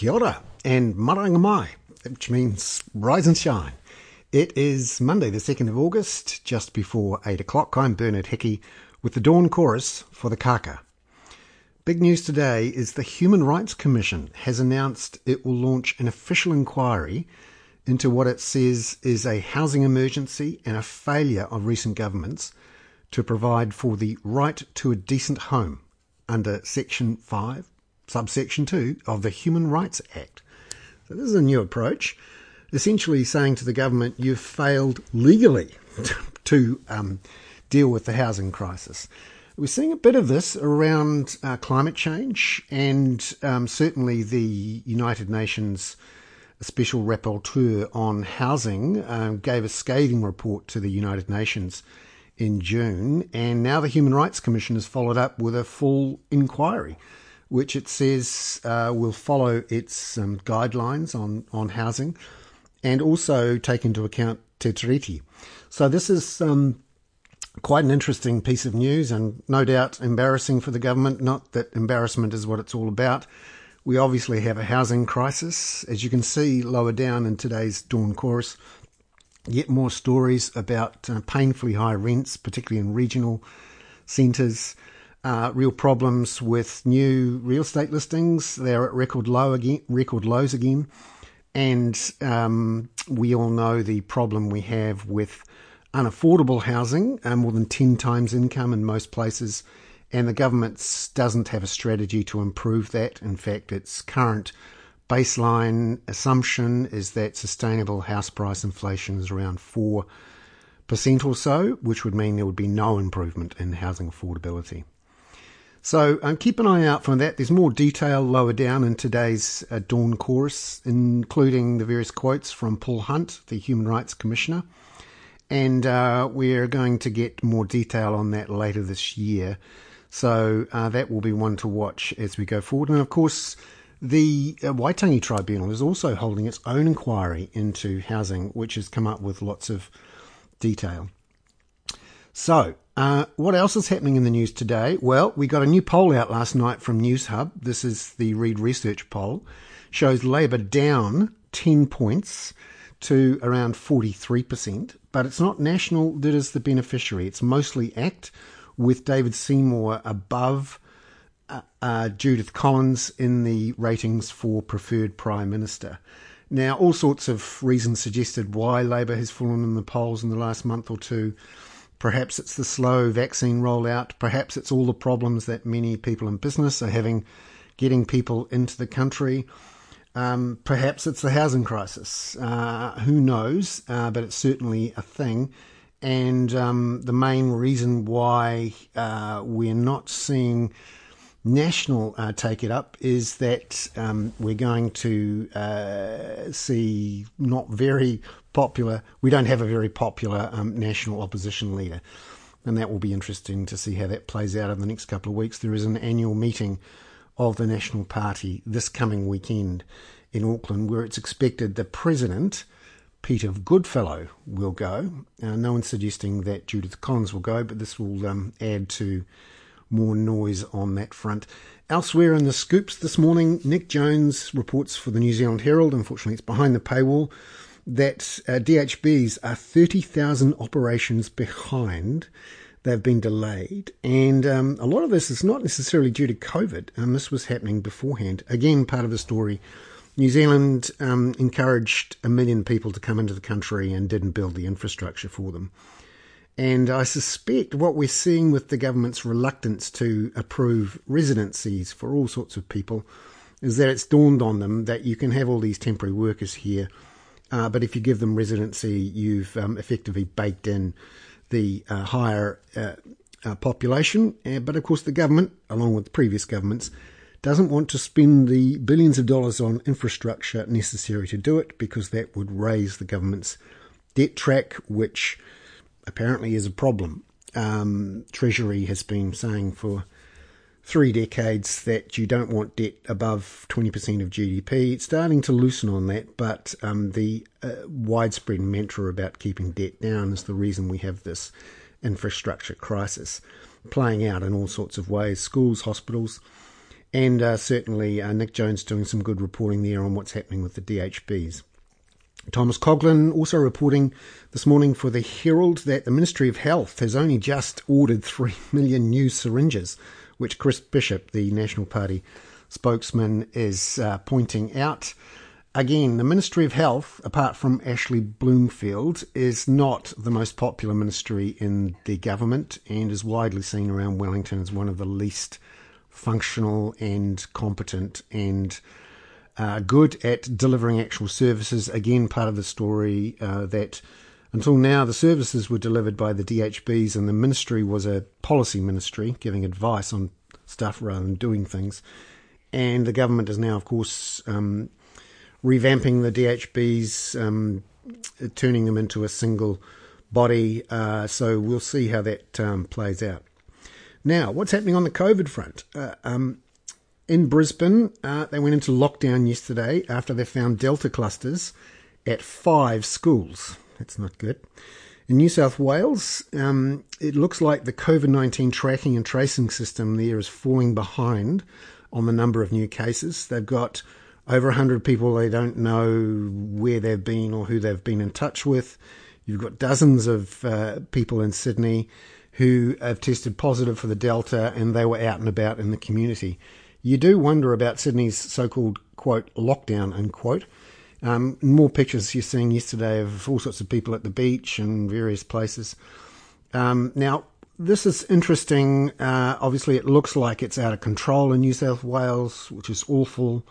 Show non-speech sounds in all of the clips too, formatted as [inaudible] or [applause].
Kia ora and maranga mai, which means rise and shine. It is Monday, the 2nd of August, just before 8 o'clock. I'm Bernard Hickey with the Dawn Chorus for the Kaka. Big news today is the Human Rights Commission has announced it will launch an official inquiry into what it says is a housing emergency and a failure of recent governments to provide for the right to a decent home under Section 5 subsection 2 of the Human Rights Act. So this is a new approach, essentially saying to the government, you've failed legally [laughs] to um, deal with the housing crisis. We're seeing a bit of this around uh, climate change, and um, certainly the United Nations Special Rapporteur on Housing um, gave a scathing report to the United Nations in June, and now the Human Rights Commission has followed up with a full inquiry which it says uh, will follow its um, guidelines on, on housing and also take into account Te Tiriti. So this is um, quite an interesting piece of news and no doubt embarrassing for the government. Not that embarrassment is what it's all about. We obviously have a housing crisis. As you can see lower down in today's Dawn Chorus, yet more stories about uh, painfully high rents, particularly in regional centres uh, real problems with new real estate listings. They're at record low again, record lows again, and um, we all know the problem we have with unaffordable housing, uh, more than ten times income in most places, and the government doesn't have a strategy to improve that. In fact, its current baseline assumption is that sustainable house price inflation is around four percent or so, which would mean there would be no improvement in housing affordability. So um, keep an eye out for that. There's more detail lower down in today's uh, Dawn Chorus, including the various quotes from Paul Hunt, the Human Rights Commissioner. And uh, we're going to get more detail on that later this year. So uh, that will be one to watch as we go forward. And of course, the uh, Waitangi Tribunal is also holding its own inquiry into housing, which has come up with lots of detail. So, uh, what else is happening in the news today? Well, we got a new poll out last night from Newshub. This is the Reid Research poll. Shows Labour down 10 points to around 43%, but it's not National that is the beneficiary. It's mostly ACT, with David Seymour above uh, uh, Judith Collins in the ratings for preferred Prime Minister. Now, all sorts of reasons suggested why Labour has fallen in the polls in the last month or two. Perhaps it's the slow vaccine rollout. Perhaps it's all the problems that many people in business are having getting people into the country. Um, perhaps it's the housing crisis. Uh, who knows? Uh, but it's certainly a thing. And um, the main reason why uh, we're not seeing National uh, take it up is that um, we're going to uh, see not very popular, we don't have a very popular um, national opposition leader. And that will be interesting to see how that plays out in the next couple of weeks. There is an annual meeting of the National Party this coming weekend in Auckland where it's expected the president, Peter Goodfellow, will go. Uh, no one's suggesting that Judith Collins will go, but this will um, add to more noise on that front. Elsewhere in the scoops this morning, Nick Jones reports for the New Zealand Herald, unfortunately it's behind the paywall, that uh, DHBs are 30,000 operations behind. They've been delayed, and um, a lot of this is not necessarily due to COVID. Um, this was happening beforehand. Again, part of the story. New Zealand um, encouraged a million people to come into the country and didn't build the infrastructure for them. And I suspect what we're seeing with the government's reluctance to approve residencies for all sorts of people is that it's dawned on them that you can have all these temporary workers here, uh, but if you give them residency, you've um, effectively baked in the uh, higher uh, uh population. Uh, but of course, the government, along with previous governments, doesn't want to spend the billions of dollars on infrastructure necessary to do it because that would raise the government's debt track, which apparently is a problem. Um, Treasury has been saying for three decades that you don't want debt above 20% of GDP. It's starting to loosen on that, but um, the uh, widespread mantra about keeping debt down is the reason we have this infrastructure crisis playing out in all sorts of ways schools, hospitals. And uh, certainly uh, Nick Jones doing some good reporting there on what's happening with the DHBs. Thomas Coughlan also reporting this morning for the Herald that the Ministry of Health has only just ordered 3 [laughs] million new syringes, which Chris Bishop, the National Party spokesman, is uh, pointing out. Again, the Ministry of Health, apart from Ashley Bloomfield, is not the most popular ministry in the government and is widely seen around Wellington as one of the least functional and competent and uh, good at delivering actual services. Again, part of the story uh, that until now the services were delivered by the DHBs and the ministry was a policy ministry giving advice on stuff rather than doing things. And the government is now, of course, um, revamping the DHBs, um, turning them into a single body. Uh, so we'll see how that um, plays out. Now, what's happening on the COVID front? Uh, um, in Brisbane, uh, they went into lockdown yesterday after they found Delta clusters at five schools. That's not good. In New South Wales, um, it looks like the COVID 19 tracking and tracing system there is falling behind on the number of new cases. They've got over 100 people they don't know where they've been or who they've been in touch with. You've got dozens of uh, people in Sydney who have tested positive for the Delta and they were out and about in the community. You do wonder about Sydney's so called, quote, lockdown, unquote. Um, more pictures you're seeing yesterday of all sorts of people at the beach and various places. Um, now, this is interesting. Uh, obviously, it looks like it's out of control in New South Wales, which is awful.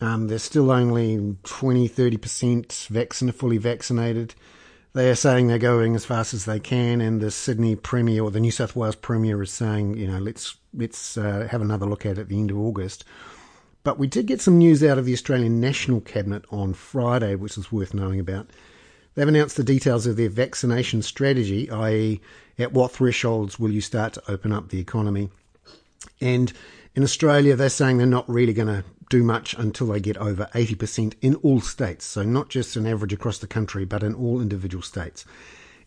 Um, there's still only 20, 30% vaccinated, fully vaccinated. They are saying they're going as fast as they can, and the Sydney Premier or the New South Wales Premier is saying, you know, let's let's uh, have another look at it at the end of August. But we did get some news out of the Australian National Cabinet on Friday, which is worth knowing about. They've announced the details of their vaccination strategy, i.e., at what thresholds will you start to open up the economy. And in Australia, they're saying they're not really going to do much until they get over 80% in all states. So, not just an average across the country, but in all individual states.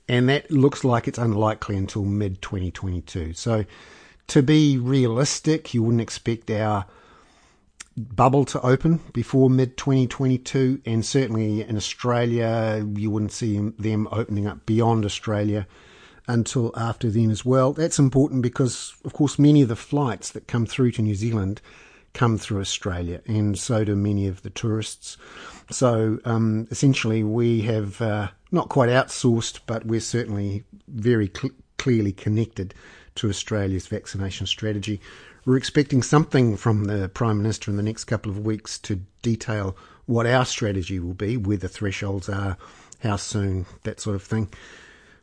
And that looks like it's unlikely until mid 2022. So, to be realistic, you wouldn't expect our bubble to open before mid 2022. And certainly in Australia, you wouldn't see them opening up beyond Australia until after then as well. That's important because, of course, many of the flights that come through to New Zealand come through Australia, and so do many of the tourists. So um, essentially, we have uh, not quite outsourced, but we're certainly very cl- clearly connected to Australia's vaccination strategy. We're expecting something from the Prime Minister in the next couple of weeks to detail what our strategy will be, where the thresholds are, how soon, that sort of thing.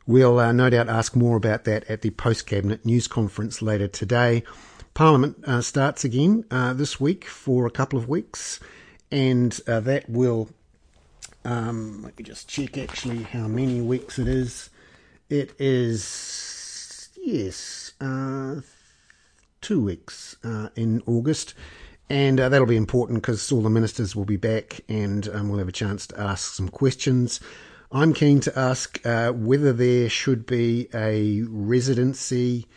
We'll uh, no doubt ask more about that at the post cabinet news conference later today. Parliament uh, starts again uh, this week for a couple of weeks, and uh, that will. Um, let me just check actually how many weeks it is. It is, yes, uh, two weeks uh, in August. And uh, that'll be important because all the ministers will be back and um, we'll have a chance to ask some questions. I'm keen to ask uh, whether there should be a residency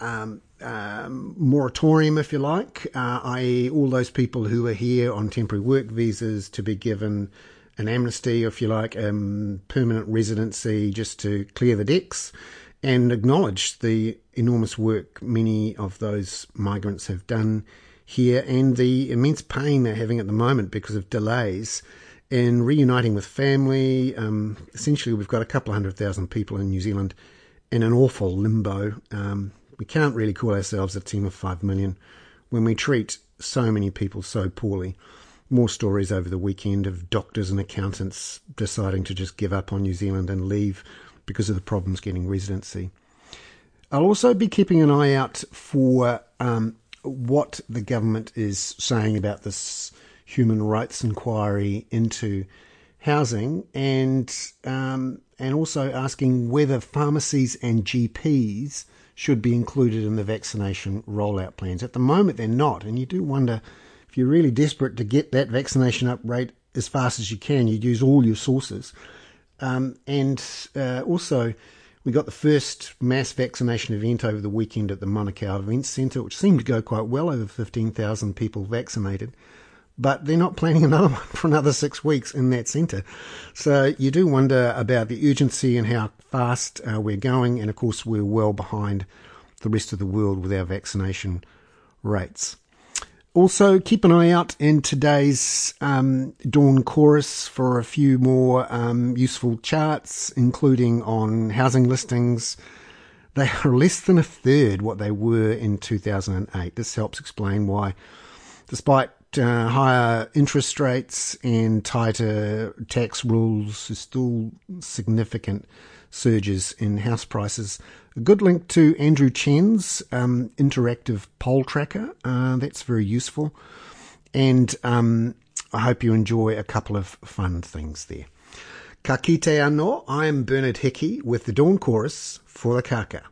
um, um, moratorium, if you like, uh, i.e., all those people who are here on temporary work visas to be given an amnesty, if you like, um, permanent residency just to clear the decks and acknowledge the enormous work many of those migrants have done here and the immense pain they're having at the moment because of delays in reuniting with family. Um, essentially, we've got a couple of hundred thousand people in New Zealand in an awful limbo. Um, we can't really call ourselves a team of five million when we treat so many people so poorly. More stories over the weekend of doctors and accountants deciding to just give up on New Zealand and leave because of the problems getting residency. I'll also be keeping an eye out for um, what the government is saying about this human rights inquiry into housing and um, and also asking whether pharmacies and GPs should be included in the vaccination rollout plans. At the moment, they're not, and you do wonder if you're really desperate to get that vaccination up rate as fast as you can, you'd use all your sources. Um, and uh, also, We got the first mass vaccination event over the weekend at the Manukau Events Centre, which seemed to go quite well, over 15,000 people vaccinated. But they're not planning [laughs] another one for another six weeks in that centre. So you do wonder about the urgency and how fast uh, we're going. And of course, we're well behind the rest of the world with our vaccination rates. Also, keep an eye out in today's um, Dawn Chorus for a few more um, useful charts, including on housing listings. They are [laughs] less than a third what they were in 2008. This helps explain why, despite uh, higher interest rates and tighter tax rules, there's still significant surges in house prices. A good link to Andrew Chen's um, interactive poll tracker. Uh, that's very useful. And um, I hope you enjoy a couple of fun things there. Ka kite anō, I'm Bernard Hickey with the Dawn Chorus for the Kaka.